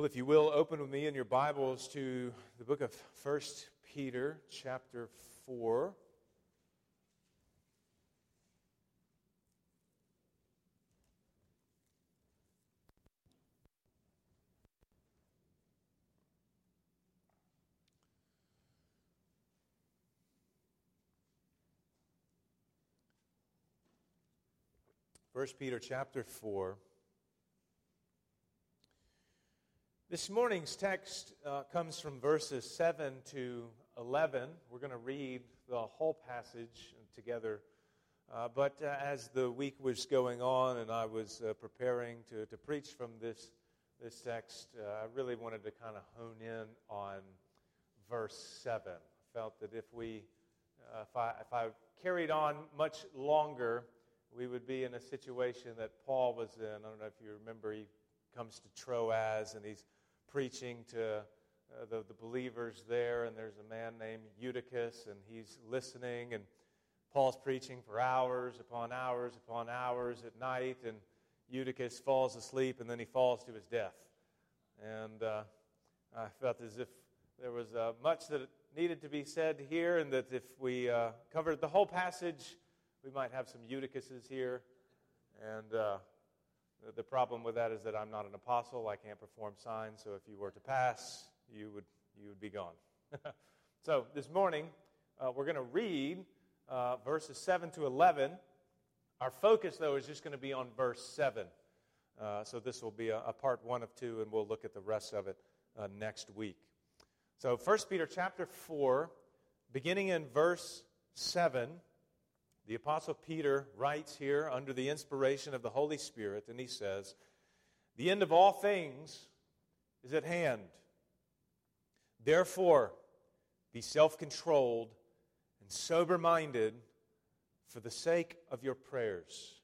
Well, if you will, open with me in your Bibles to the book of 1 Peter, chapter 4. First Peter chapter 4. This morning's text uh, comes from verses 7 to 11. We're going to read the whole passage together. Uh, but uh, as the week was going on and I was uh, preparing to, to preach from this, this text, uh, I really wanted to kind of hone in on verse 7. I felt that if we, uh, if, I, if I carried on much longer, we would be in a situation that Paul was in. I don't know if you remember, he comes to Troas and he's preaching to uh, the, the believers there, and there's a man named Eutychus, and he's listening, and Paul's preaching for hours upon hours upon hours at night, and Eutychus falls asleep, and then he falls to his death. And uh, I felt as if there was uh, much that needed to be said here, and that if we uh, covered the whole passage, we might have some Eutychuses here. And uh, the problem with that is that I'm not an apostle. I can't perform signs. So if you were to pass, you would, you would be gone. so this morning, uh, we're going to read uh, verses 7 to 11. Our focus, though, is just going to be on verse 7. Uh, so this will be a, a, part one of two, and we'll look at the rest of it uh, next week. So 1 Peter chapter 4, beginning in verse 7. The Apostle Peter writes here under the inspiration of the Holy Spirit, and he says, The end of all things is at hand. Therefore, be self controlled and sober minded for the sake of your prayers.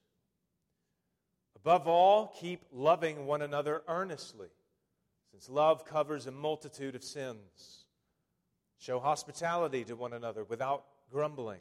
Above all, keep loving one another earnestly, since love covers a multitude of sins. Show hospitality to one another without grumbling.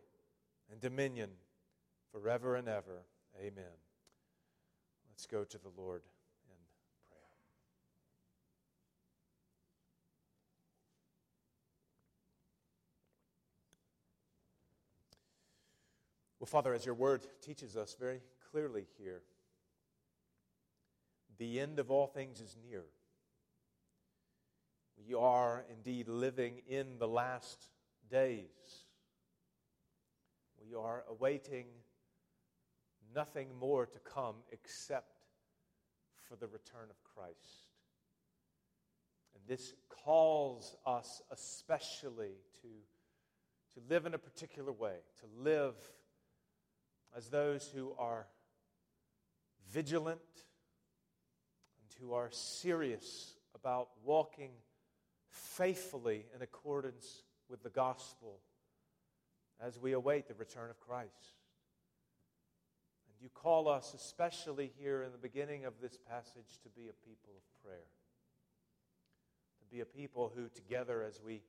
and dominion forever and ever. Amen. Let's go to the Lord in prayer. Well, Father, as your word teaches us very clearly here, the end of all things is near. We are indeed living in the last days. We are awaiting nothing more to come except for the return of Christ. And this calls us especially to, to live in a particular way, to live as those who are vigilant and who are serious about walking faithfully in accordance with the gospel as we await the return of Christ. And you call us, especially here in the beginning of this passage, to be a people of prayer. To be a people who, together, as we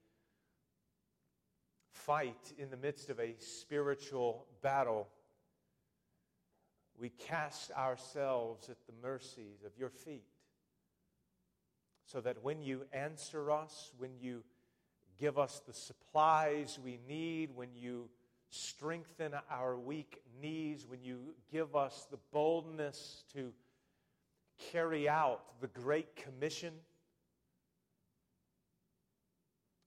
fight in the midst of a spiritual battle, we cast ourselves at the mercies of your feet. So that when you answer us, when you give us the supplies we need, when you strengthen our weak knees, when you give us the boldness to carry out the Great Commission,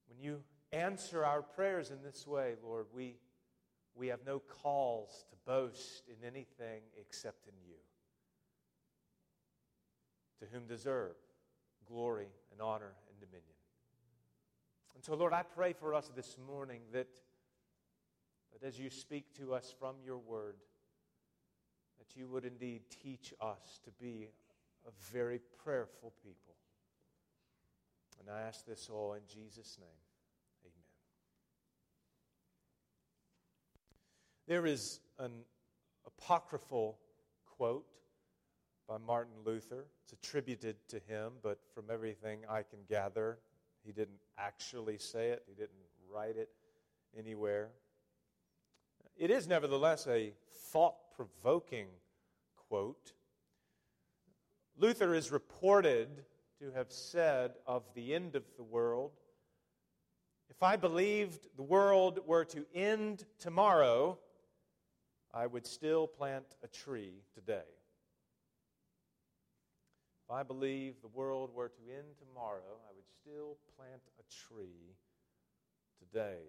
when you answer our prayers in this way, Lord, we, we have no calls to boast in anything except in you, to whom deserve glory and honor and dominion. And so, Lord, I pray for us this morning that, that as you speak to us from your word, that you would indeed teach us to be a very prayerful people. And I ask this all in Jesus' name. Amen. There is an apocryphal quote by Martin Luther. It's attributed to him, but from everything I can gather, he didn't actually say it, he didn't write it anywhere. It is nevertheless a thought provoking quote. Luther is reported to have said of the end of the world If I believed the world were to end tomorrow, I would still plant a tree today. If I believe the world were to end tomorrow, I still plant a tree today.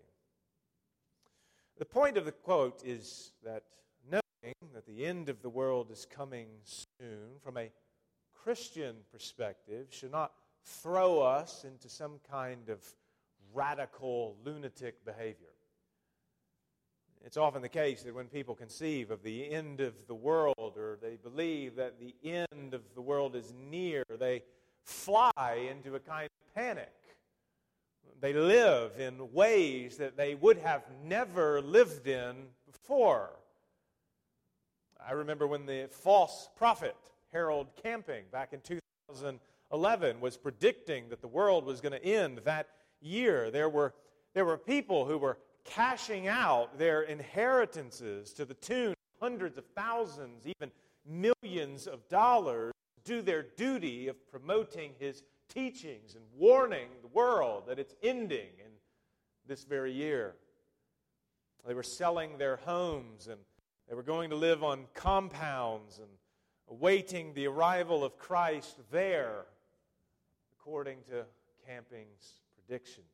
The point of the quote is that knowing that the end of the world is coming soon, from a Christian perspective, should not throw us into some kind of radical lunatic behavior. It's often the case that when people conceive of the end of the world or they believe that the end of the world is near, they fly into a kind panic. They live in ways that they would have never lived in before. I remember when the false prophet Harold Camping back in 2011 was predicting that the world was going to end that year. There were, there were people who were cashing out their inheritances to the tune of hundreds of thousands, even millions of dollars, to do their duty of promoting his teachings and warning the world that it's ending in this very year. They were selling their homes and they were going to live on compounds and awaiting the arrival of Christ there, according to Camping's predictions.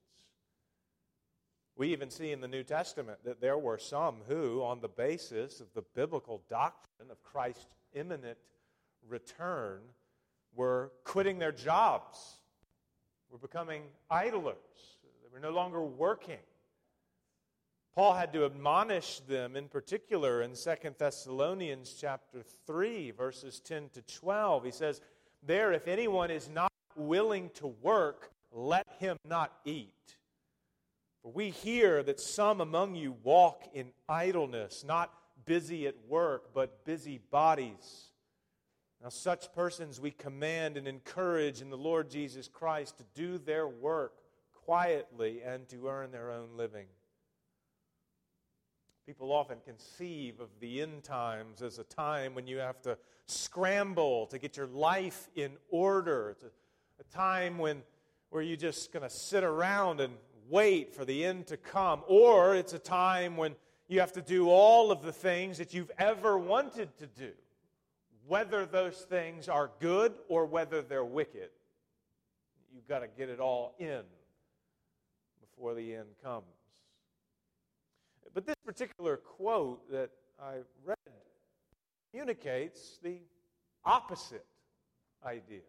We even see in the New Testament that there were some who, on the basis of the biblical doctrine of Christ's imminent return, were quitting their jobs, were becoming idlers. They were no longer working. Paul had to admonish them in particular in 2 Thessalonians chapter 3 verses 10 to 12. He says, "There if anyone is not willing to work, let him not eat." For we hear that some among you walk in idleness, not busy at work, but busy bodies. Now, such persons we command and encourage in the Lord Jesus Christ to do their work quietly and to earn their own living. People often conceive of the end times as a time when you have to scramble to get your life in order. It's a, a time when where you're just going to sit around and wait for the end to come, or it's a time when you have to do all of the things that you've ever wanted to do, whether those things are good or whether they're wicked. You've got to get it all in before the end comes. But this particular quote that I read communicates the opposite idea.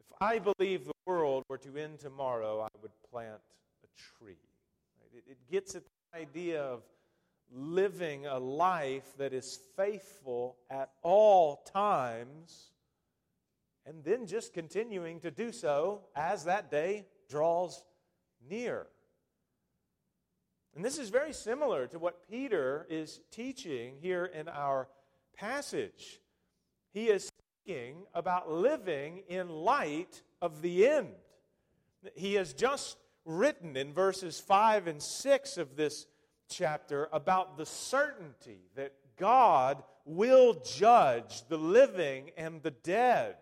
If I believe the world were to end tomorrow, I would plant a tree. It, gets at the idea of living a life that is faithful at all times and then just continuing to do so as that day draws near. And this is very similar to what Peter is teaching here in our passage. He is speaking about living in light of the end. He has just written in verses 5 and 6 of this chapter about the certainty that God will judge the living and the dead,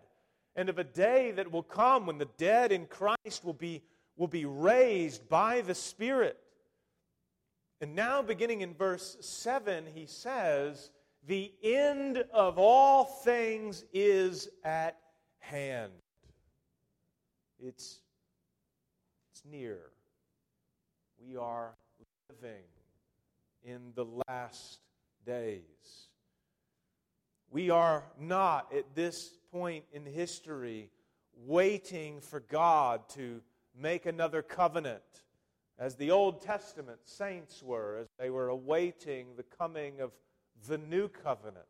and of a day that will come when the dead in Christ will be, will be raised by the Spirit. And now, beginning in verse 7, he says, The end of all things is at hand. It's, it's near. We are living in the last days. We are not at this point in history waiting for God to make another covenant as the Old Testament saints were as they were awaiting the coming of the new covenant.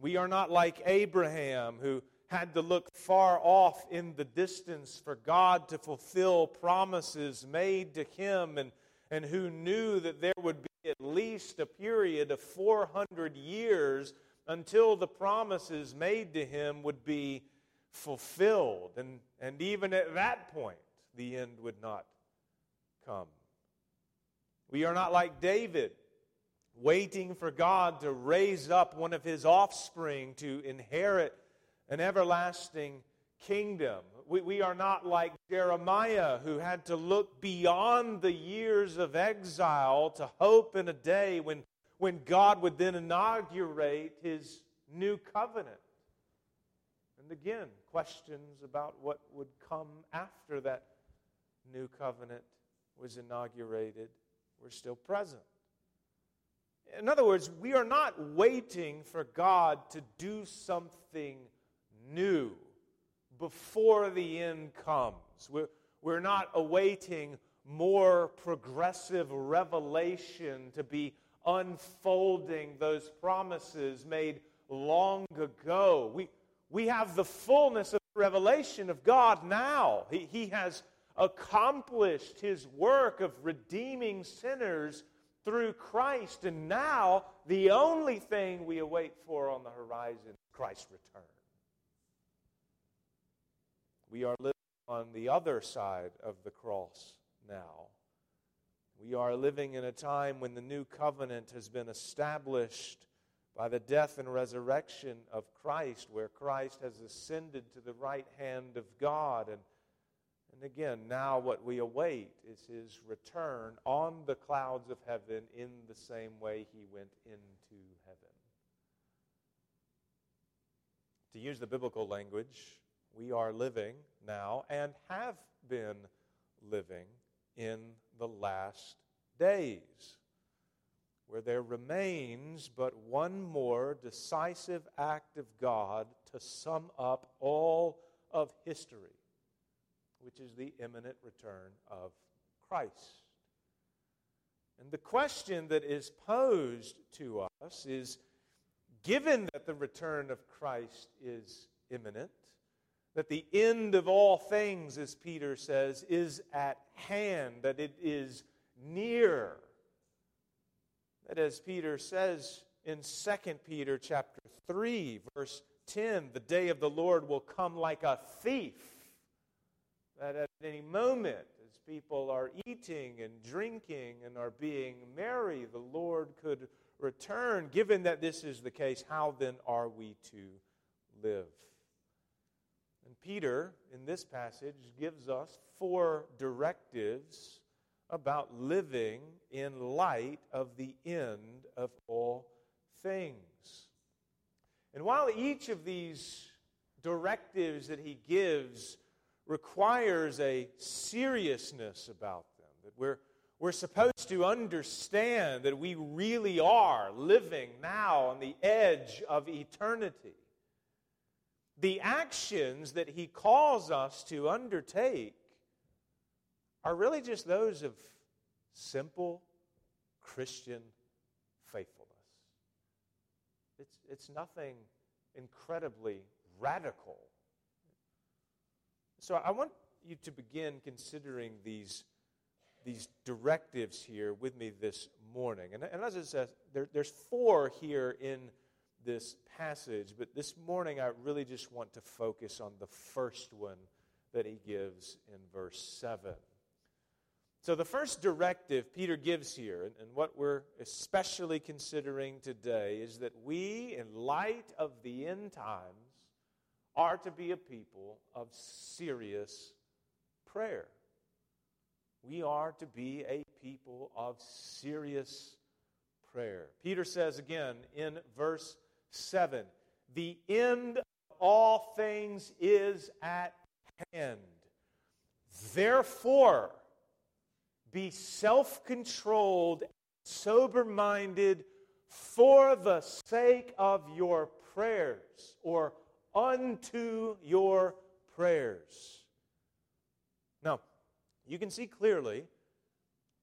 We are not like Abraham who had to look far off in the distance for God to fulfill promises made to him, and, and who knew that there would be at least a period of 400 years until the promises made to him would be fulfilled. And, and even at that point, the end would not come. We are not like David, waiting for God to raise up one of his offspring to inherit an everlasting kingdom. We, we are not like Jeremiah, who had to look beyond the years of exile to hope in a day when, when God would then inaugurate his new covenant. And again, questions about what would come after that new covenant was inaugurated were still present. In other words, we are not waiting for God to do something new before the end comes. We're, we're not awaiting more progressive revelation to be unfolding those promises made long ago. We, we have the fullness of revelation of God now. He, he has accomplished his work of redeeming sinners through Christ, and now the only thing we await for on the horizon is Christ's return. We are living on the other side of the cross now. We are living in a time when the new covenant has been established by the death and resurrection of Christ, where Christ has ascended to the right hand of God. And, and again, now what we await is his return on the clouds of heaven in the same way he went into heaven. To use the biblical language, we are living now and have been living in the last days where there remains but one more decisive act of God to sum up all of history, which is the imminent return of Christ. And the question that is posed to us is given that the return of Christ is imminent, that the end of all things, as Peter says, is at hand, that it is near that as Peter says in 2 Peter chapter 3 verse 10, the day of the Lord will come like a thief. That at any moment as people are eating and drinking and are being merry, the Lord could return. Given that this is the case, how then are we to live? And Peter, in this passage, gives us four directives about living in light of the end of all things. And while each of these directives that he gives requires a seriousness about them, that we're, we're supposed to understand that we really are living now on the edge of eternity. The actions that he calls us to undertake are really just those of simple Christian faithfulness. It's, it's nothing incredibly radical. So I want you to begin considering these, these directives here with me this morning. And, and as I said, there, there's four here in this passage, but this morning I really just want to focus on the first one that he gives in verse 7. So, the first directive Peter gives here, and, what we're especially considering today, is that we, in light of the end times, are to be a people of serious prayer. We are to be a people of serious prayer. Peter says again in verse 7 the end of all things is at hand. Therefore, be self controlled, sober minded for the sake of your prayers or unto your prayers. Now, you can see clearly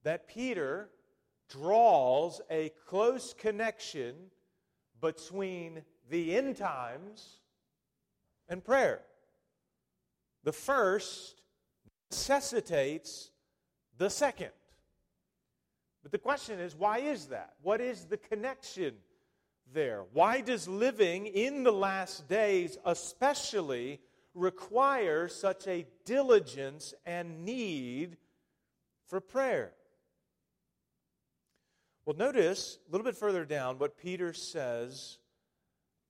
that Peter draws a close connection between the end times and prayer. The first necessitates the second. But the question is, why is that? What is the connection there? Why does living in the last days, especially, require such a diligence and need for prayer? Well, notice a little bit further down what Peter says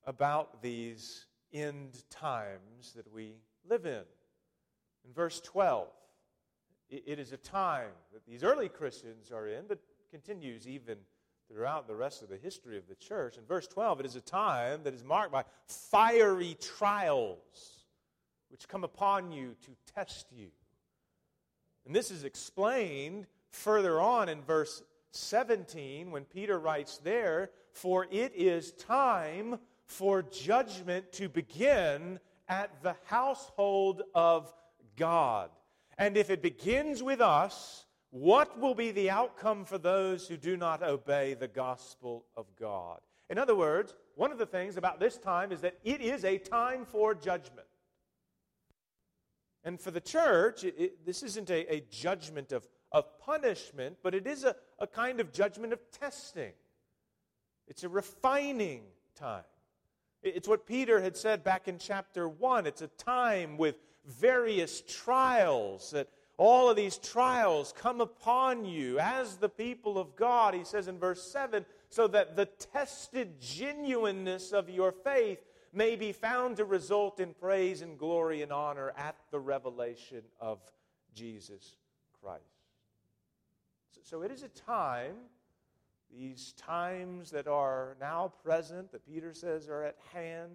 about these end times that we live in. In verse 12, it is a time that these early Christians are in, but continues even throughout the rest of the history of the church. In verse 12, it is a time that is marked by fiery trials which come upon you to test you. And this is explained further on in verse 17 when Peter writes there, For it is time for judgment to begin at the household of God. And if it begins with us, what will be the outcome for those who do not obey the gospel of God? In other words, one of the things about this time is that it is a time for judgment. And for the church, it, this isn't a, a, judgment of, of punishment, but it is a, a kind of judgment of testing. It's a refining time. It's what Peter had said back in chapter 1. It's a time with various trials that all of these trials come upon you as the people of God, he says in verse 7, so that the tested genuineness of your faith may be found to result in praise and glory and honor at the revelation of Jesus Christ. So, it is a time, these times that are now present, that Peter says are at hand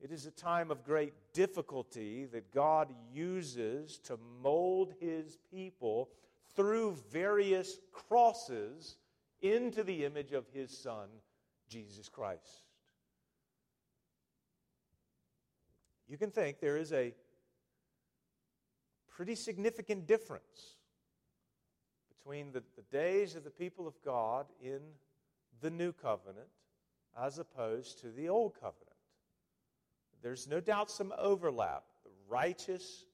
it is a time of great difficulty that God uses to mold his people through various crosses into the image of his Son, Jesus Christ. You can think there is a pretty significant difference between the, the days of the people of God in the new covenant as opposed to the old covenant. There's no doubt some overlap. The righteous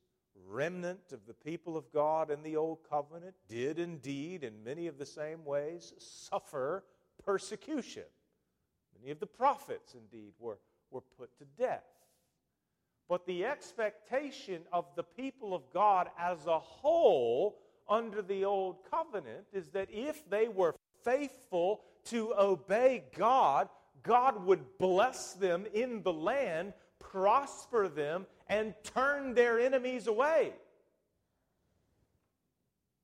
remnant of the people of God in the Old Covenant did indeed, in many of the same ways, suffer persecution. Many of the prophets, indeed, were, were put to death. But the expectation of the people of God as a whole under the Old Covenant is that if they were faithful to obey God, God would bless them in the land prosper them, and turn their enemies away.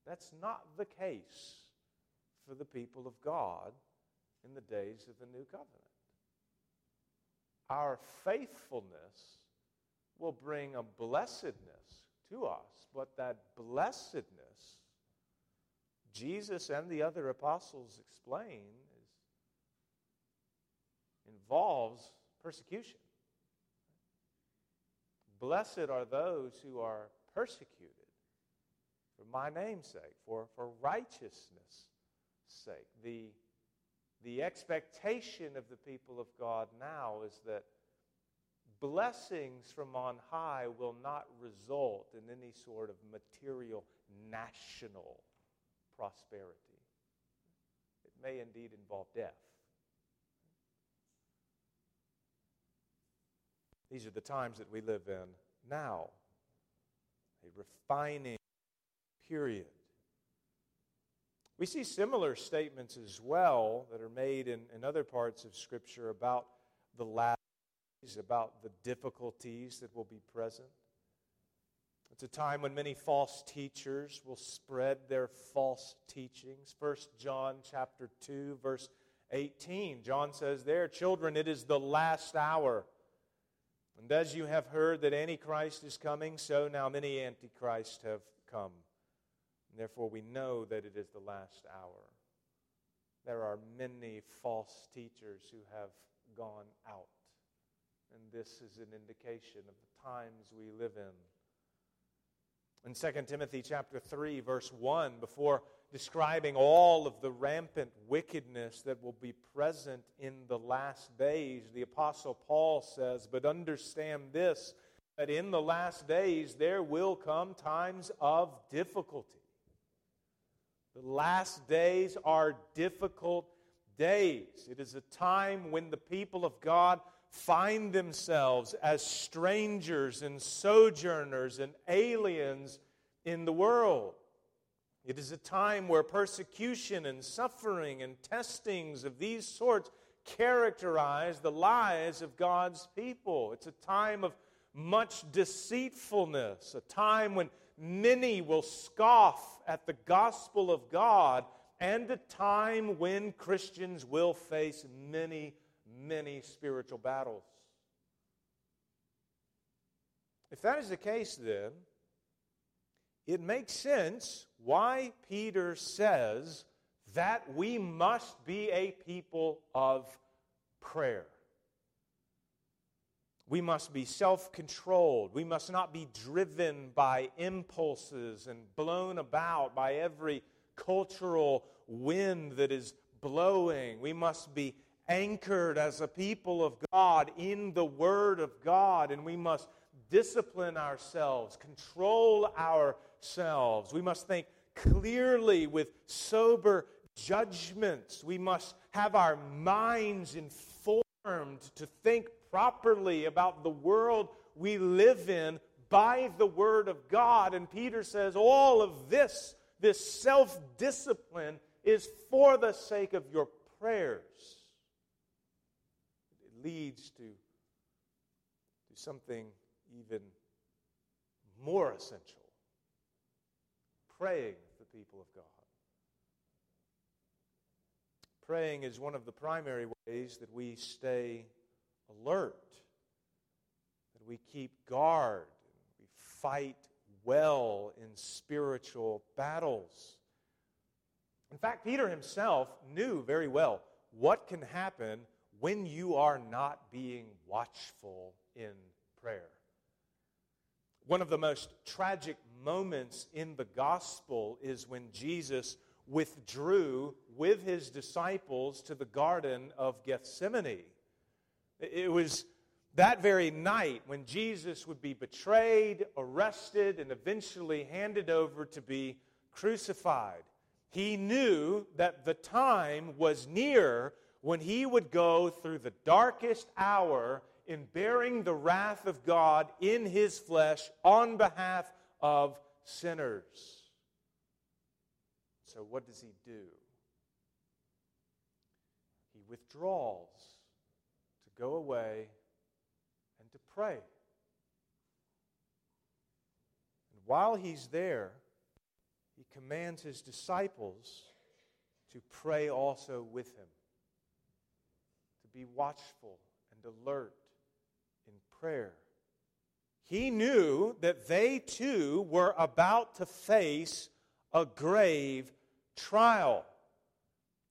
That's not the case for the people of God in the days of the new covenant. Our faithfulness will bring a blessedness to us, but that blessedness, Jesus and the other apostles explain, is, involves persecution. Blessed are those who are persecuted for my name's sake, for, for righteousness' sake. The, the expectation of the people of God now is that blessings from on high will not result in any sort of material national prosperity. It may indeed involve death. These are the times that we live in now. A refining period. We see similar statements as well that are made in, in other parts of Scripture about the last about the difficulties that will be present. It's a time when many false teachers will spread their false teachings. First John chapter 2 verse 18. John says there, "Children, it is the last hour." And as you have heard that Antichrist is coming, so now many Antichrists have come. And therefore, we know that it is the last hour. There are many false teachers who have gone out. And this is an indication of the times we live in. In 2 Timothy chapter 3 verse 1 before describing all of the rampant wickedness that will be present in the last days, the Apostle Paul says, But understand this, that in the last days there will come times of difficulty. The last days are difficult days. It is a time when the people of God find themselves as strangers and sojourners and aliens in the world. It is a time where persecution and suffering and testings of these sorts characterize the lives of God's people. It's a time of much deceitfulness, a time when many will scoff at the gospel of God, and a time when Christians will face many many spiritual battles. If that is the case, then, it makes sense why Peter says that we must be a people of prayer. We must be self controlled. We must not be driven by impulses and blown about by every cultural wind that is blowing. We must be anchored as a people of God in the Word of God, and we must discipline ourselves, control ourselves. We must think clearly with sober judgments. We must have our minds informed to think properly about the world we live in by the Word of God. And Peter says all of this, this self discipline, is for the sake of your prayers leads to, to something even more essential praying the people of God. Praying is one of the primary ways that we stay alert, that we keep guard, we fight well in spiritual battles. In fact, Peter himself knew very well what can happen when you are not being watchful in prayer. One of the most tragic moments in the gospel is when Jesus withdrew with his disciples to the Garden of Gethsemane. It was that very night when Jesus would be betrayed, arrested, and eventually handed over to be crucified. He knew that the time was near when he would go through the darkest hour in bearing the wrath of God in his flesh on behalf of sinners. So, what does he do? He withdraws to go away and to pray. And while he's there, he commands his disciples to pray also with him be watchful and alert in prayer. He knew that they too were about to face a grave trial.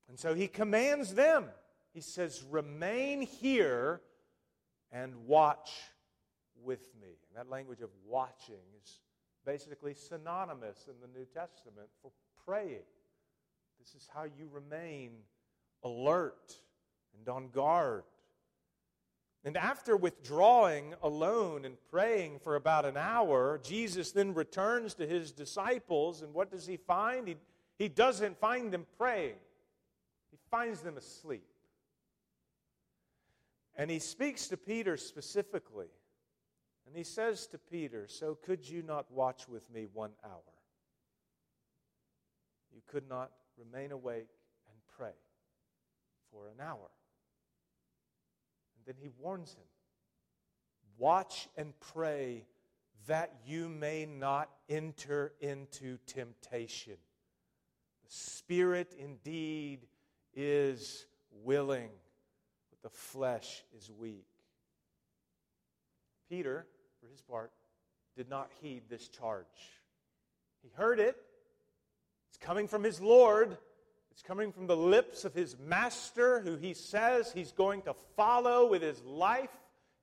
And so he commands them. He says, Remain here and watch with me. And that language of watching is basically synonymous in the New Testament for praying. This is how you remain alert and on guard. And after withdrawing alone and praying for about an hour, Jesus then returns to his disciples, and what does he find? He, he doesn't find them praying, he finds them asleep. And he speaks to Peter specifically. And he says to Peter, So could you not watch with me one hour? You could not remain awake and pray for an hour. Then he warns him Watch and pray that you may not enter into temptation. The spirit indeed is willing, but the flesh is weak. Peter, for his part, did not heed this charge. He heard it, it's coming from his Lord. It's coming from the lips of his master, who he says he's going to follow with his life.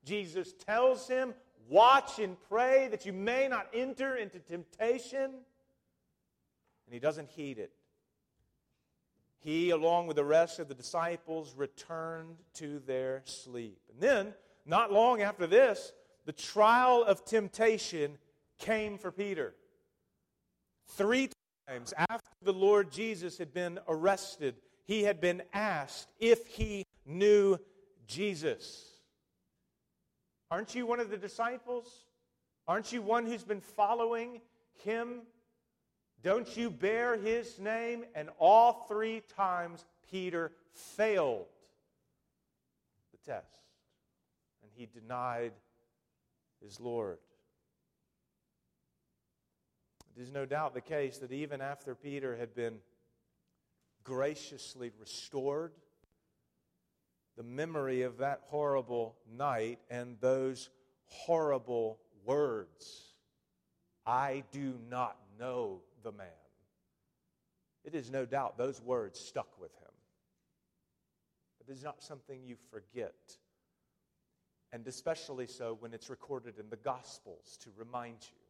Jesus tells him, Watch and pray that you may not enter into temptation. And he doesn't heed it. he, along with the rest of the disciples, returned to their sleep. And then, not long after this, the trial of temptation came for Peter. Three times after the Lord Jesus had been arrested, he had been asked if he knew Jesus. Aren't you one of the disciples? Aren't you one who's been following him don't you bear his name? And all three times Peter failed the test. And he denied his Lord. It is no doubt the case that even after Peter had been graciously restored, the memory of that horrible night and those horrible words, I do not know the man. It is no doubt those words stuck with him. But it is not something you forget. And especially so when it's recorded in the Gospels to remind you.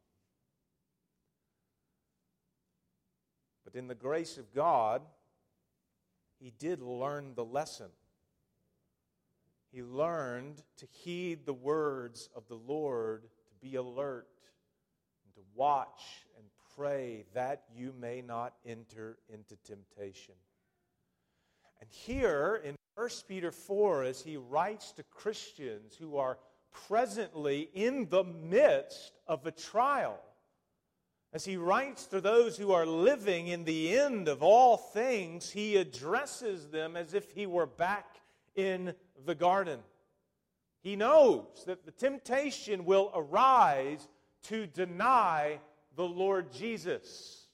But in the grace of God, he did learn the lesson. He learned to heed the words of the Lord, to be alert, and to watch and pray that you may not enter into temptation. And here in 1 Peter 4, as he writes to Christians who are presently in the midst of a trial, as he writes to those who are living in the end of all things, he addresses them as if he were back in the garden. He knows that the temptation will arise to deny the Lord Jesus.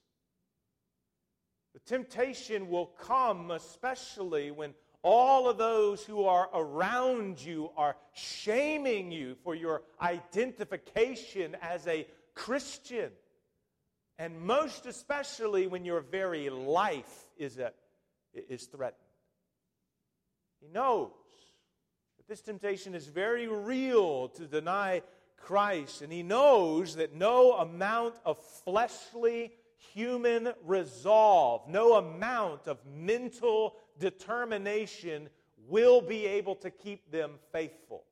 The temptation will come, especially when all of those who are around you are shaming you for your identification as a Christian. And most especially when your very life is, a, is threatened. He knows that this temptation is very real to deny Christ. And he knows that no amount of fleshly human resolve, no amount of mental determination will be able to keep them faithful.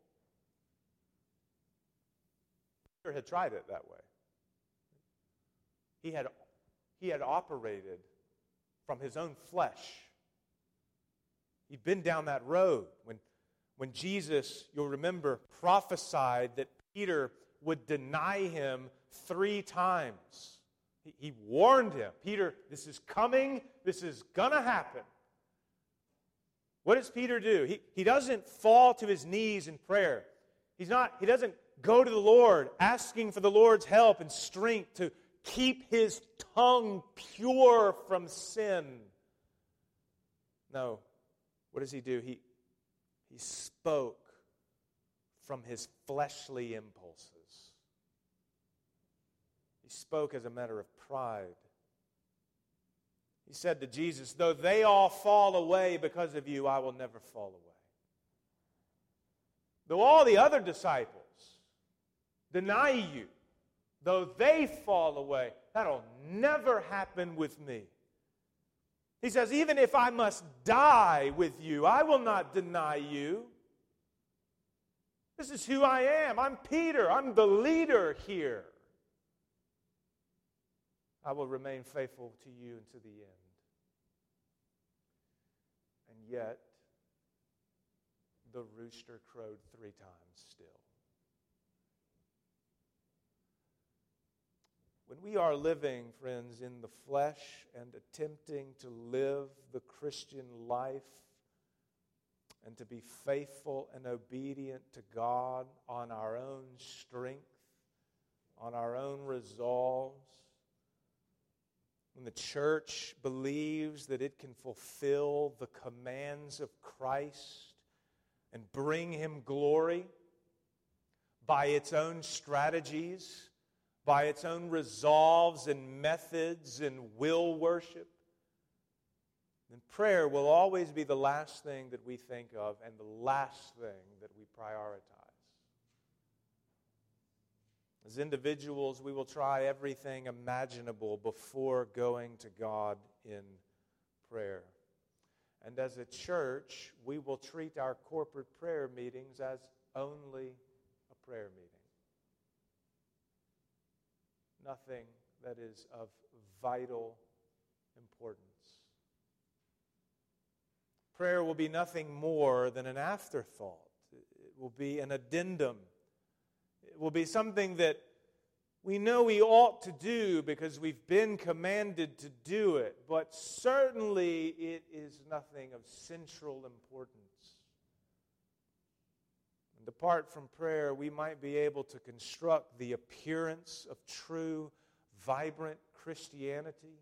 Peter had tried it that way. He had, he had operated from his own flesh. He'd been down that road when, when Jesus, you'll remember, prophesied that Peter would deny him three times. He, he warned him Peter, this is coming, this is going to happen. What does Peter do? He, he doesn't fall to his knees in prayer. He's not, he doesn't go to the Lord asking for the Lord's help and strength to keep his tongue pure from sin. No. What does he do? He, he spoke from his fleshly impulses. He spoke as a matter of pride. He said to Jesus, Though they all fall away because of you, I will never fall away. Though all the other disciples deny you, though they fall away, that'll never happen with me. He says, Even if I must die with you, I will not deny you. This is who I am. I'm Peter. I'm the leader here. I will remain faithful to you unto the end. And yet, the rooster crowed three times still. When we are living, friends, in the flesh and attempting to live the Christian life, and to be faithful and obedient to God on our own strength, on our own resolves. When the church believes that it can fulfill the commands of Christ and bring Him glory by its own strategies, by its own resolves and methods and will worship, then prayer will always be the last thing that we think of and the last thing that we prioritize. As individuals, we will try everything imaginable before going to God in prayer. And as a church, we will treat our corporate prayer meetings as only a prayer meeting. Nothing that is of vital importance. Prayer will be nothing more than an afterthought, it will be an addendum, it will be something that we know we ought to do because we've been commanded to do it, but certainly it is nothing of central importance. Apart from prayer, we might be able to construct the appearance of true, vibrant Christianity.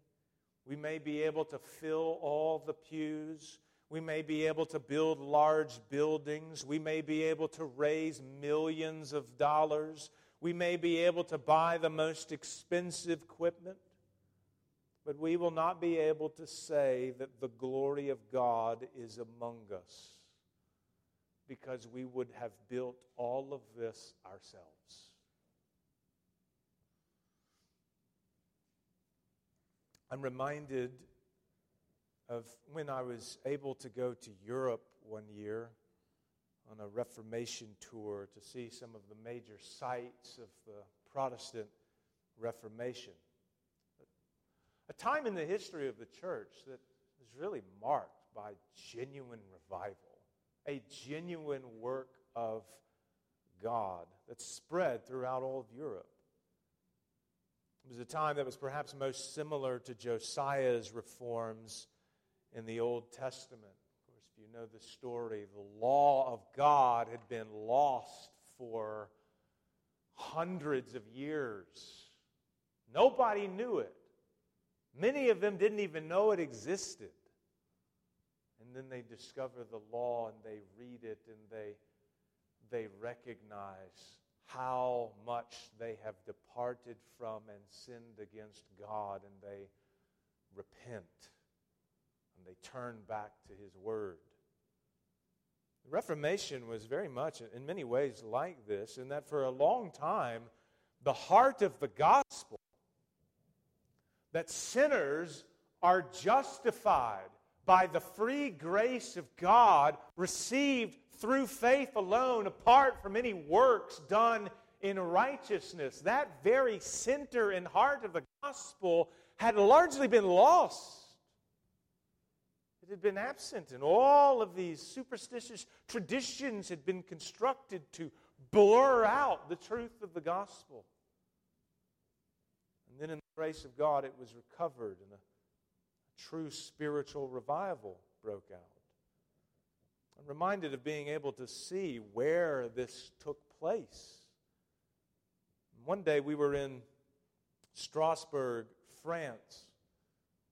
We may be able to fill all the pews. We may be able to build large buildings. We may be able to raise millions of dollars. We may be able to buy the most expensive equipment. But we will not be able to say that the glory of God is among us because we would have built all of this ourselves. I'm reminded of when I was able to go to Europe one year on a Reformation tour to see some of the major sites of the Protestant Reformation. A time in the history of the church that is really marked by genuine revival, a genuine work of God that spread throughout all of Europe. It was a time that was perhaps most similar to Josiah's reforms in the Old Testament. Of course, if you know the story, the law of God had been lost for hundreds of years. Nobody knew it. Many of them didn't even know it existed. And then they discover the law and they read it and they, they recognize how much they have departed from and sinned against God, and they repent and they turn back to His Word. The Reformation was very much, in many ways, like this, in that for a long time, the heart of the gospel that sinners are justified by the free grace of God received through faith alone, apart from any works done in righteousness. That very center and heart of the gospel had largely been lost. It had been absent, and all of these superstitious traditions had been constructed to blur out the truth of the gospel. And then, in the grace of God, it was recovered, and a, true spiritual revival broke out. I'm reminded of being able to see where this took place. One day we were in Strasbourg, France,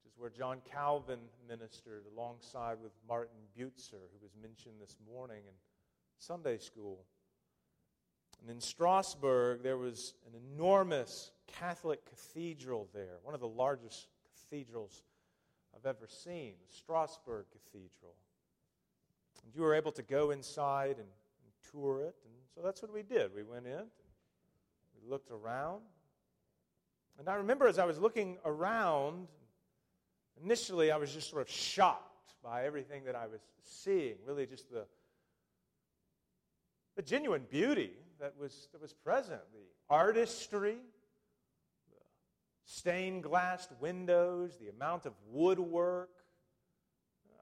which is where John Calvin ministered alongside with Martin Butzer, who was mentioned this morning in Sunday school. And in Strasbourg, there was an enormous Catholic cathedral there, one of the largest cathedrals I've ever seen, the Strasbourg Cathedral. And you were able to go inside and, and tour it. And so that's what we did. We went in, we looked around. And I remember as I was looking around, initially I was just sort of shocked by everything that I was seeing, really just the, the genuine beauty that was, that was present, the artistry, stained glass windows, the amount of woodwork.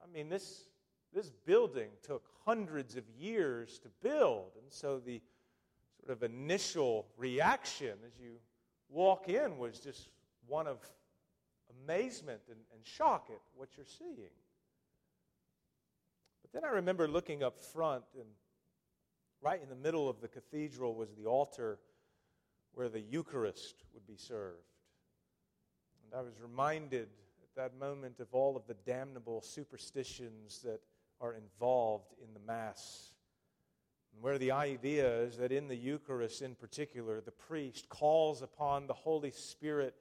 I mean, this, this building took hundreds of years to build. And so the sort of initial reaction as you walk in was just one of amazement and, and shock at what you're seeing. But then I remember looking up front, and right in the middle of the cathedral was the altar where the Eucharist would be served. And I was reminded at that moment of all of the damnable superstitions that are involved in the Mass. Where the idea is that in the Eucharist, in particular, the priest calls upon the Holy Spirit,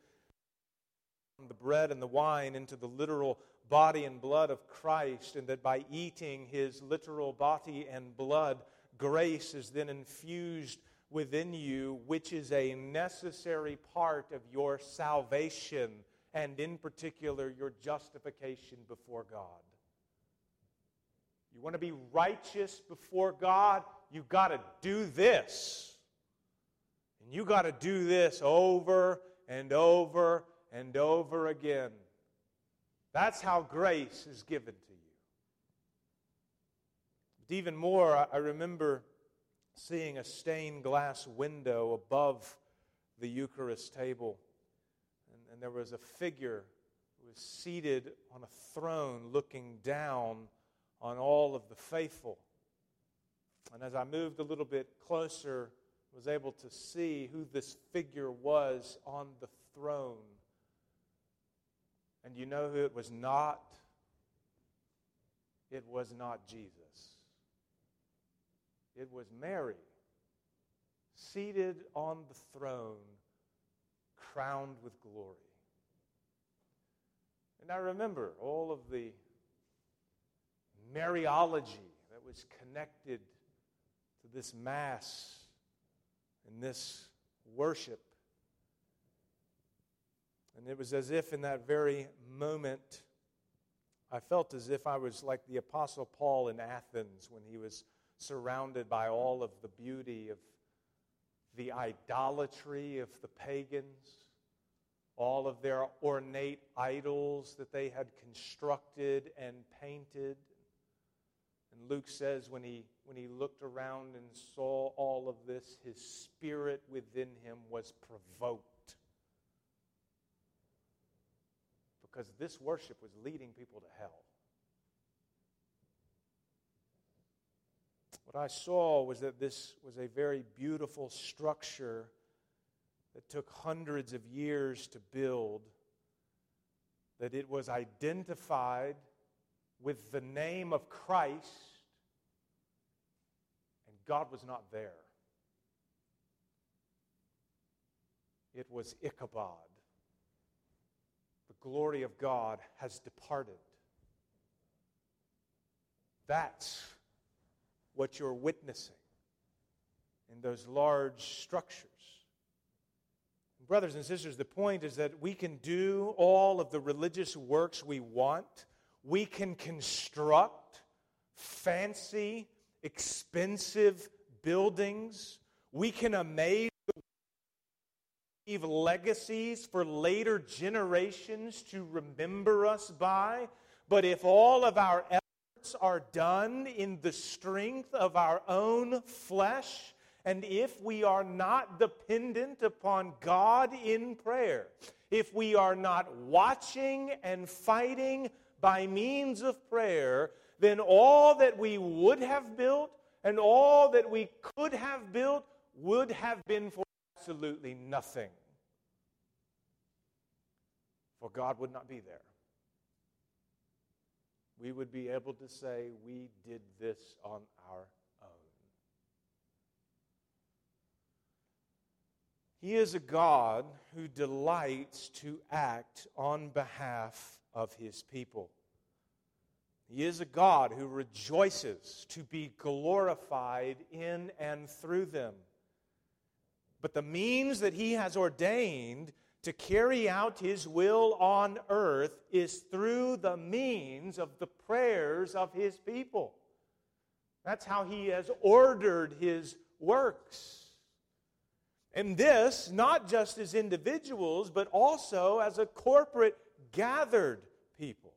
the bread and the wine, into the literal body and blood of Christ, and that by eating his literal body and blood, grace is then infused within you, which is a necessary part of your salvation, and in particular, your justification before God. You want to be righteous before God? You got to do this. And you got to do this over and over and over again. That's how grace is given to you. But even more, I remember seeing a stained glass window above the Eucharist table. And, and there was a figure who was seated on a throne looking down on all of the faithful. And as I moved a little bit closer, was able to see who this figure was on the throne. And you know who it was not? It was not Jesus. It was Mary, seated on the throne, crowned with glory. And I remember all of the Mariology that was connected to this Mass and this worship. And it was as if in that very moment, I felt as if I was like the Apostle Paul in Athens when he was surrounded by all of the beauty of the idolatry of the pagans, all of their ornate idols that they had constructed and painted. And Luke says when he, when he looked around and saw all of this, his spirit within him was provoked. Because this worship was leading people to hell. What I saw was that this was a very beautiful structure that took hundreds of years to build, that it was identified with the name of Christ, and God was not there. It was Ichabod. The glory of God has departed. That's what you're witnessing in those large structures. Brothers and sisters, the point is that we can do all of the religious works we want we can construct fancy, expensive buildings. We can amaze leave legacies for later generations to remember us by. But if all of our efforts are done in the strength of our own flesh, and if we are not dependent upon God in prayer, if we are not watching and fighting by means of prayer, then all that we would have built and all that we could have built would have been for absolutely nothing. For God would not be there. We would be able to say, We did this on our own. He is a God who delights to act on behalf of his people. He is a God who rejoices to be glorified in and through them. But the means that he has ordained to carry out his will on earth is through the means of the prayers of his people. That's how he has ordered his works. And this, not just as individuals, but also as a corporate gathered people.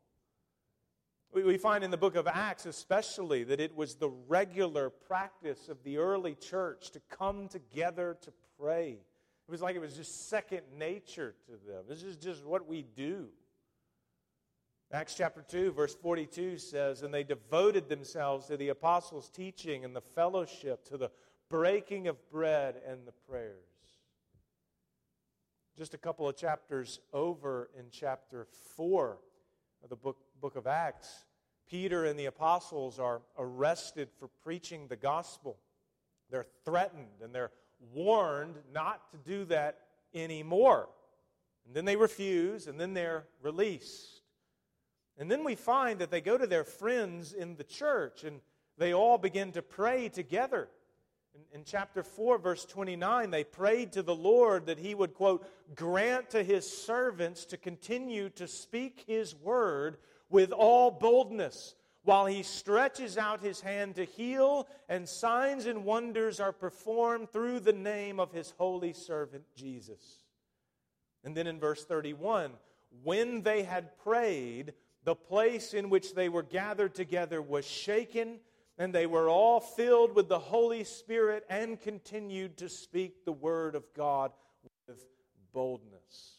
We find in the book of Acts, especially, that it was the regular practice of the early church to come together to pray. It was like it was just second nature to them. This is just what we do. Acts chapter 2, verse 42 says, And they devoted themselves to the apostles' teaching and the fellowship, to the breaking of bread and the prayers. Just a couple of chapters over in chapter 4 of the book, book of Acts, Peter and the apostles are arrested for preaching the gospel. They're threatened and they're warned not to do that anymore. And then they refuse, and then they're released. And then we find that they go to their friends in the church and they all begin to pray together. In, in, chapter 4, verse 29, they prayed to the Lord that he would, quote, grant to his servants to continue to speak his word with all boldness, while he stretches out his hand to heal, and signs and wonders are performed through the name of his holy servant Jesus. And then in verse 31, when they had prayed, the place in which they were gathered together was shaken, and they were all filled with the Holy Spirit and continued to speak the word of God with boldness.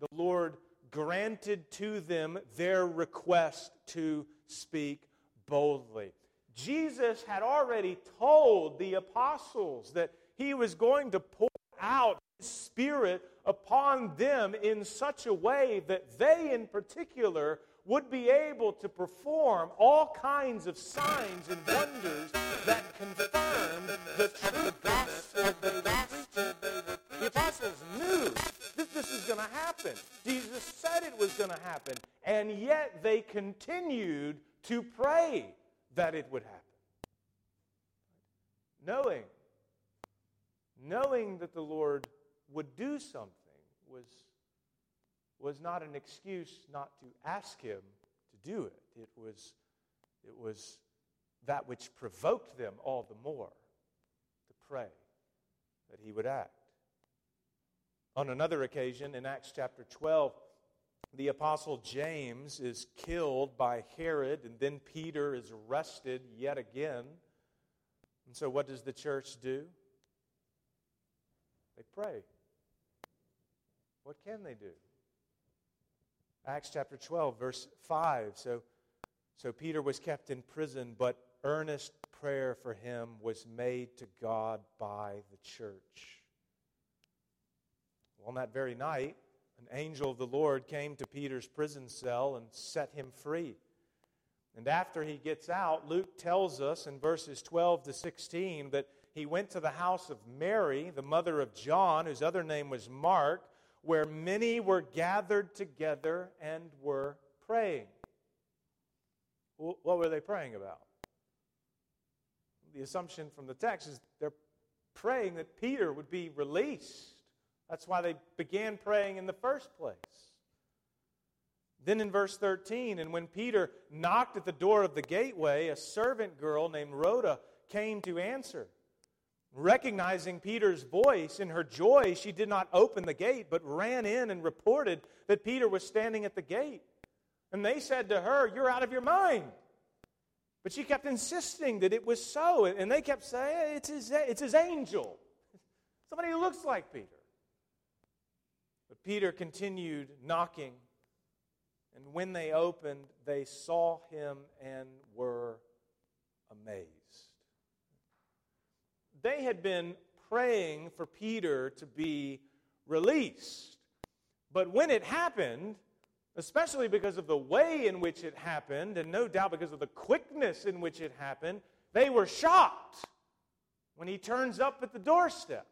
The Lord granted to them their request to speak boldly. Jesus had already told the apostles that he was going to pour out his Spirit upon them in such a way that they, in particular, would be able to perform all kinds of signs and wonders that confirmed the gospel. The apostles knew that this is going to happen. Jesus said it was going to happen. And yet they continued to pray that it would happen. Knowing, knowing that the Lord would do something was, was not an excuse not to ask him to do it. It was, it was that which provoked them all the more to pray that he would act. On another occasion, in Acts chapter 12, the apostle James is killed by Herod, and then Peter is arrested yet again. And so, what does the church do? They pray. What can they do? Acts chapter 12, verse 5. So, so Peter was kept in prison, but earnest prayer for him was made to God by the church. Well, on that very night, an angel of the Lord came to Peter's prison cell and set him free. And after he gets out, Luke tells us in verses 12 to 16 that he went to the house of Mary, the mother of John, whose other name was Mark, where many were gathered together and were praying. What were they praying about? The assumption from the text is they're praying that Peter would be released. That's why they began praying in the first place. Then in verse 13, and when Peter knocked at the door of the gateway, a servant girl named Rhoda came to answer. Recognizing Peter's voice in her joy, she did not open the gate, but ran in and reported that Peter was standing at the gate. And they said to her, You're out of your mind. But she kept insisting that it was so. And they kept saying, It's his, it's his angel. Somebody who looks like Peter. But Peter continued knocking, and when they opened, they saw him and were amazed. They had been praying for Peter to be released. But when it happened, especially because of the way in which it happened, and no doubt because of the quickness in which it happened, they were shocked when he turns up at the doorstep.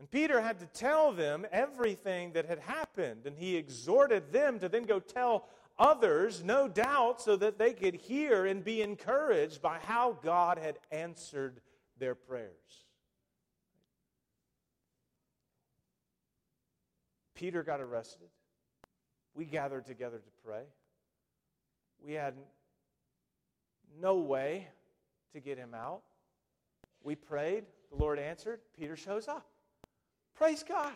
And Peter had to tell them everything that had happened, and he exhorted them to then go tell others, no doubt, so that they could hear and be encouraged by how God had answered their prayers. Peter got arrested. We gathered together to pray. We had no way to get him out. We prayed. The Lord answered. Peter shows up. Praise God.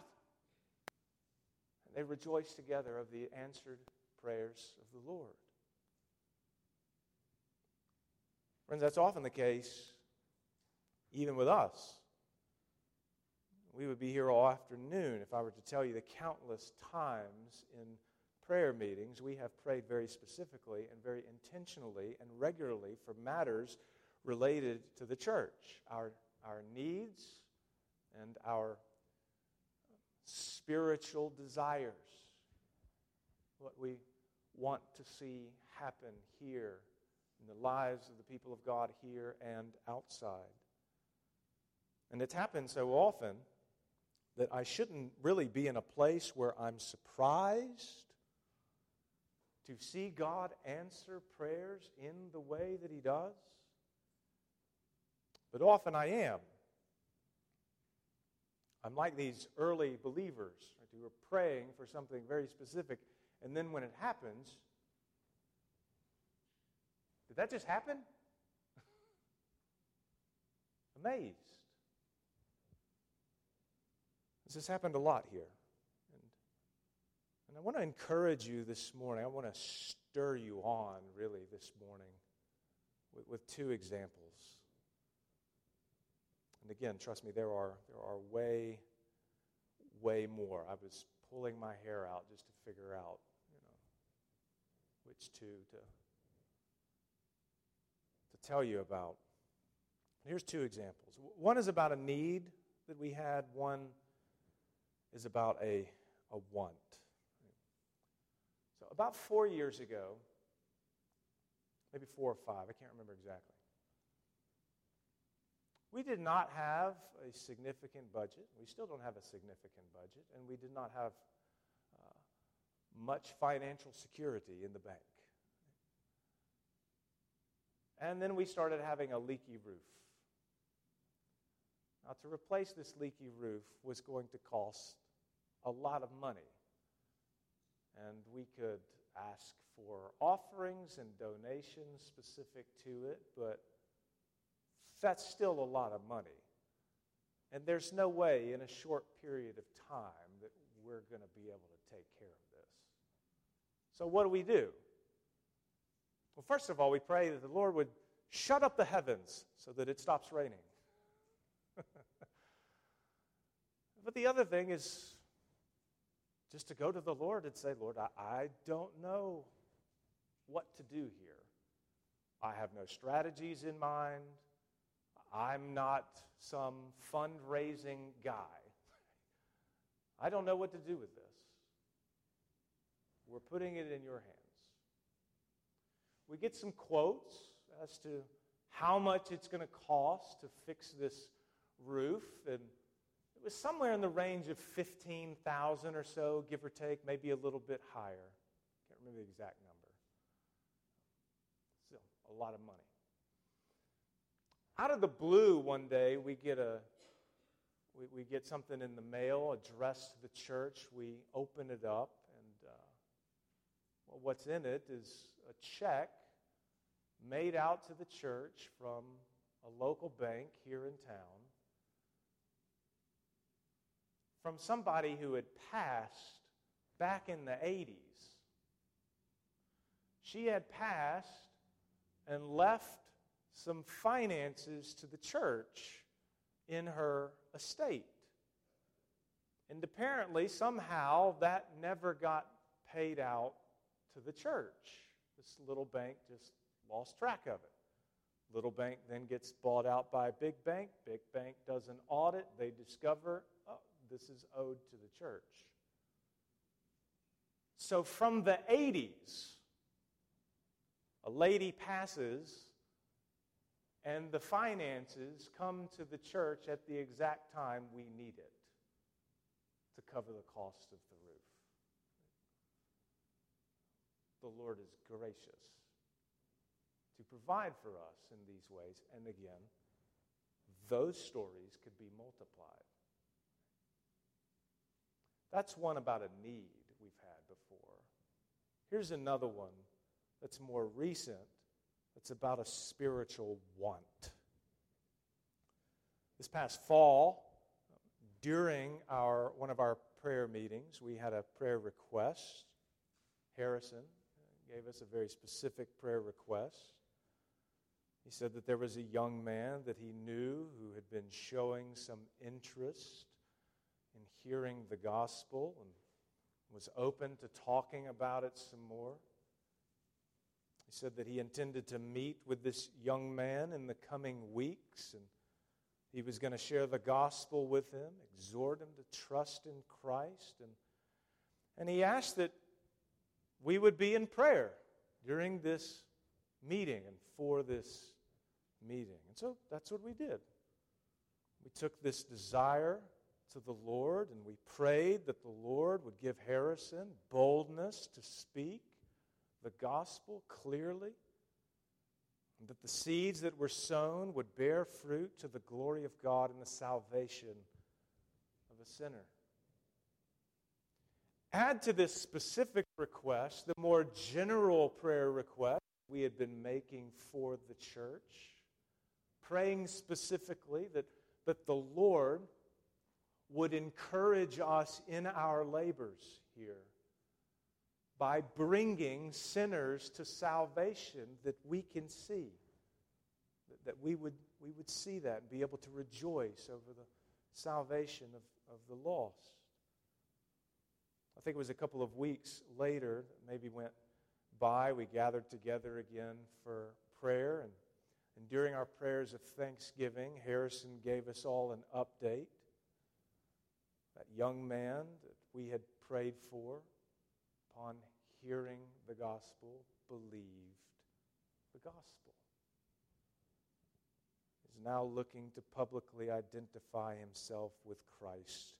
And they rejoice together of the answered prayers of the Lord. Friends, that's often the case, even with us. We would be here all afternoon if I were to tell you the countless times in prayer meetings we have prayed very specifically and very intentionally and regularly for matters related to the church, our, our needs and our spiritual desires, what we want to see happen here in the lives of the people of God here and outside. And it's happened so often that I shouldn't really be in a place where I'm surprised to see God answer prayers in the way that He does. But often I am. I'm like these early believers right, who are praying for something very specific, and then when it happens, Did that just happen? Amazed. This has happened a lot here. And, and I want to encourage you this morning. I want to stir you on, really, this morning with, with two examples. And again, trust me, there are, there are way, way more. I was pulling my hair out just to figure out, you know, which two to, to tell you about. Here's two examples. One is about a need that we had, one is about a, a want. So, about four years ago, maybe four or five, I can't remember exactly. We did not have a significant budget. We still don't have a significant budget, and we did not have uh, much financial security in the bank. And then we started having a leaky roof. Now, to replace this leaky roof was going to cost a lot of money. And we could ask for offerings and donations specific to it, but that's still a lot of money. And there's no way in a short period of time that we're going to be able to take care of this. So, what do we do? Well, first of all, we pray that the Lord would shut up the heavens so that it stops raining. but the other thing is just to go to the Lord and say, Lord, I, I don't know what to do here. I have no strategies in mind. I'm not some fundraising guy. I don't know what to do with this. We're putting it in your hands. We get some quotes as to how much it's going to cost to fix this roof, and it was somewhere in the range of 15,000 or so, give or take, maybe a little bit higher. Can't remember the exact number. Still, a lot of money. Out of the blue, one day, we get a we, we get something in the mail addressed to the church. We open it up, and uh, well, what's in it is a check made out to the church from a local bank here in town from somebody who had passed back in the 80s. She had passed and left some finances to the church in her estate. And apparently, somehow, that never got paid out to the church. This little bank just lost track of it. Little bank then gets bought out by a big bank. Big bank does an audit. They discover oh, this is owed to the church. So from the 80s, a lady passes and the finances come to the church at the exact time we need it to cover the cost of the roof. The Lord is gracious to provide for us in these ways. And again, those stories could be multiplied. That's one about a need we've had before. Here's another one that's more recent that's about a spiritual want. This past fall, during our, one of our prayer meetings, we had a prayer request. Harrison gave us a very specific prayer request. He said that there was a young man that he knew who had been showing some interest in hearing the gospel and was open to talking about it some more. Said that he intended to meet with this young man in the coming weeks and he was going to share the gospel with him, exhort him to trust in Christ. And, and he asked that we would be in prayer during this meeting and for this meeting. And so that's what we did. We took this desire to the Lord, and we prayed that the Lord would give Harrison boldness to speak the gospel clearly, that the seeds that were sown would bear fruit to the glory of God and the salvation of a sinner. Add to this specific request the more general prayer request we had been making for the church, praying specifically that, that the Lord would encourage us in our labors here by bringing sinners to salvation that we can see. That we would, we would see that and be able to rejoice over the salvation of, of the lost. I think it was a couple of weeks later, maybe went by, we gathered together again for prayer. And, and during our prayers of thanksgiving, Harrison gave us all an update. That young man that we had prayed for, upon hearing the gospel, believed the gospel. Is now looking to publicly identify himself with Christ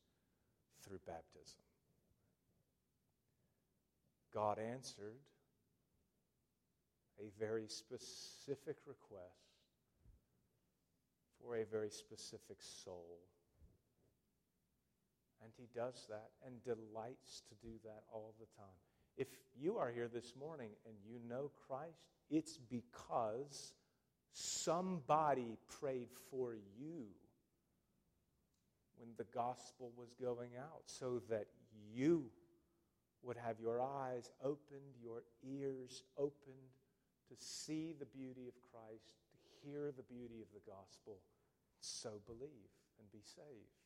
through baptism. God answered a very specific request for a very specific soul. And he does that and delights to do that all the time. If you are here this morning and you know Christ, it's because somebody prayed for you when the gospel was going out so that you would have your eyes opened, your ears opened to see the beauty of Christ, to hear the beauty of the gospel, so believe and be saved.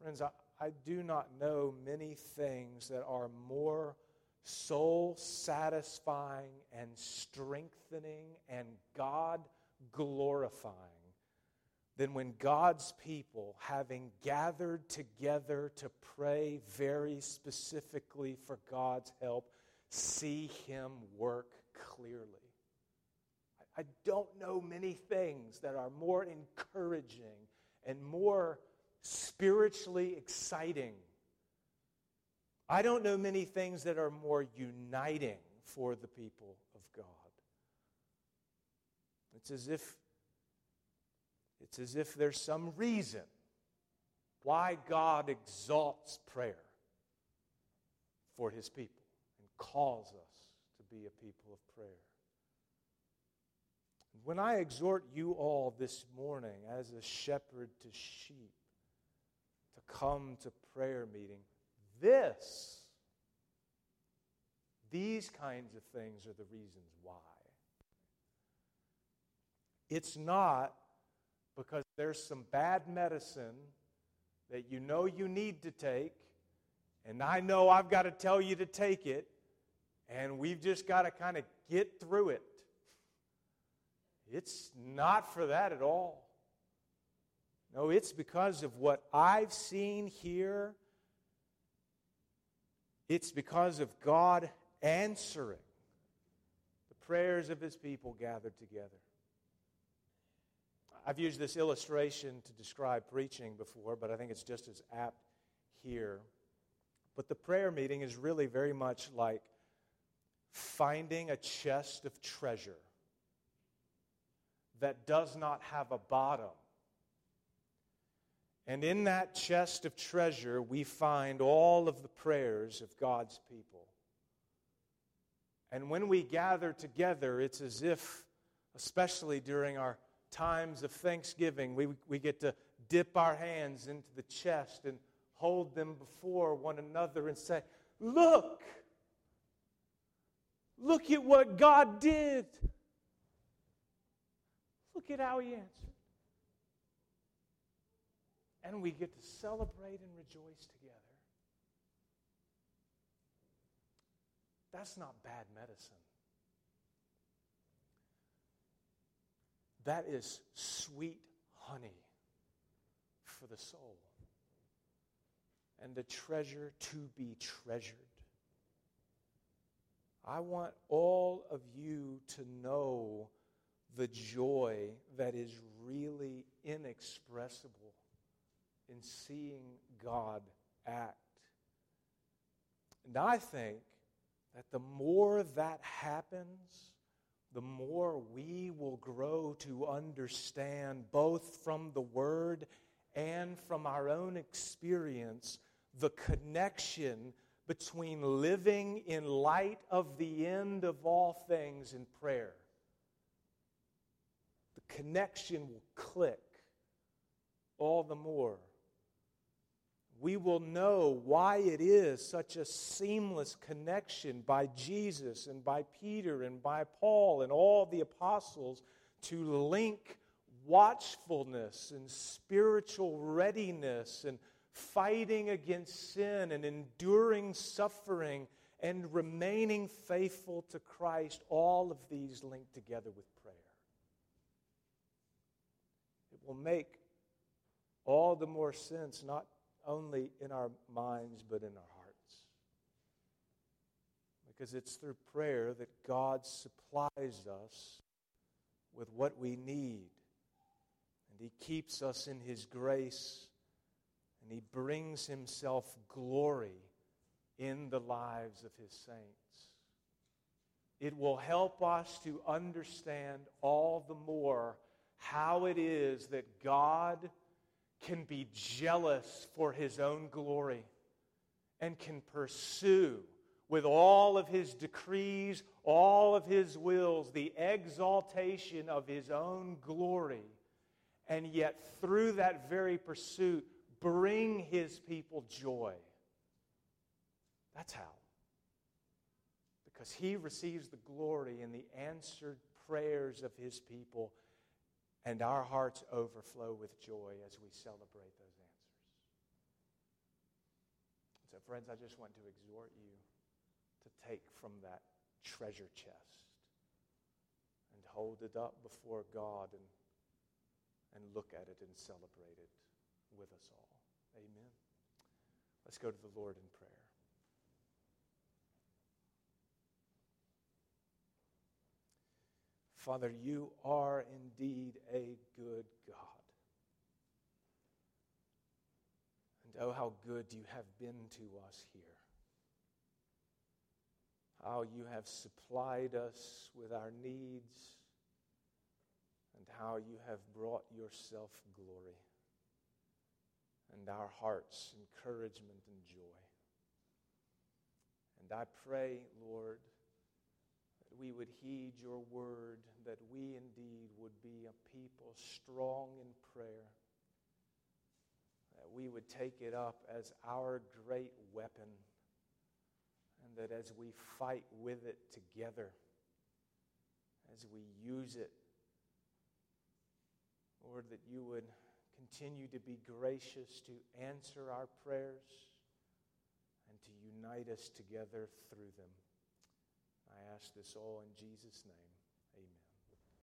Friends, I, I do not know many things that are more soul satisfying and strengthening and God glorifying than when God's people, having gathered together to pray very specifically for God's help, see Him work clearly. I don't know many things that are more encouraging and more spiritually exciting. I don't know many things that are more uniting for the people of God. It's as if it's as if there's some reason why God exalts prayer for his people and calls us to be a people of prayer. When I exhort you all this morning as a shepherd to sheep to come to prayer meeting, this, these kinds of things are the reasons why. It's not because there's some bad medicine that you know you need to take, and I know I've got to tell you to take it, and we've just got to kind of get through it. It's not for that at all. No, it's because of what I've seen here. It's because of God answering the prayers of his people gathered together. I've used this illustration to describe preaching before, but I think it's just as apt here. But the prayer meeting is really very much like finding a chest of treasure that does not have a bottom. And in that chest of treasure, we find all of the prayers of God's people. And when we gather together, it's as if, especially during our times of thanksgiving, we, we get to dip our hands into the chest and hold them before one another and say, Look! Look at what God did. Look at how He answered. And we get to celebrate and rejoice together. That's not bad medicine. That is sweet honey for the soul and a treasure to be treasured. I want all of you to know the joy that is really inexpressible in seeing God act. And I think that the more that happens, the more we will grow to understand, both from the Word and from our own experience, the connection between living in light of the end of all things in prayer. The connection will click all the more. We will know why it is such a seamless connection by Jesus and by Peter and by Paul and all the apostles to link watchfulness and spiritual readiness and fighting against sin and enduring suffering and remaining faithful to Christ, all of these linked together with prayer. It will make all the more sense, not only in our minds, but in our hearts. Because it's through prayer that God supplies us with what we need. And He keeps us in His grace and he brings himself glory in the lives of his saints. It will help us to understand all the more how it is that God can be jealous for his own glory and can pursue with all of his decrees, all of his wills, the exaltation of his own glory. And yet, through that very pursuit, bring his people joy. That's how. Because he receives the glory in the answered prayers of his people, and our hearts overflow with joy as we celebrate those answers. So, friends, I just want to exhort you to take from that treasure chest and hold it up before God and, and look at it and celebrate it with us all. Amen. Let's go to the Lord in prayer. Father, you are indeed a good God. And oh, how good you have been to us here. How you have supplied us with our needs, and how you have brought yourself glory and our hearts encouragement and joy. And I pray, Lord, that we would heed your word, that we indeed would be a people strong in prayer, that we would take it up as our great weapon, and that as we fight with it together, as we use it, Lord, that you would continue to be gracious to answer our prayers and to unite us together through them. I ask this all in Jesus' name.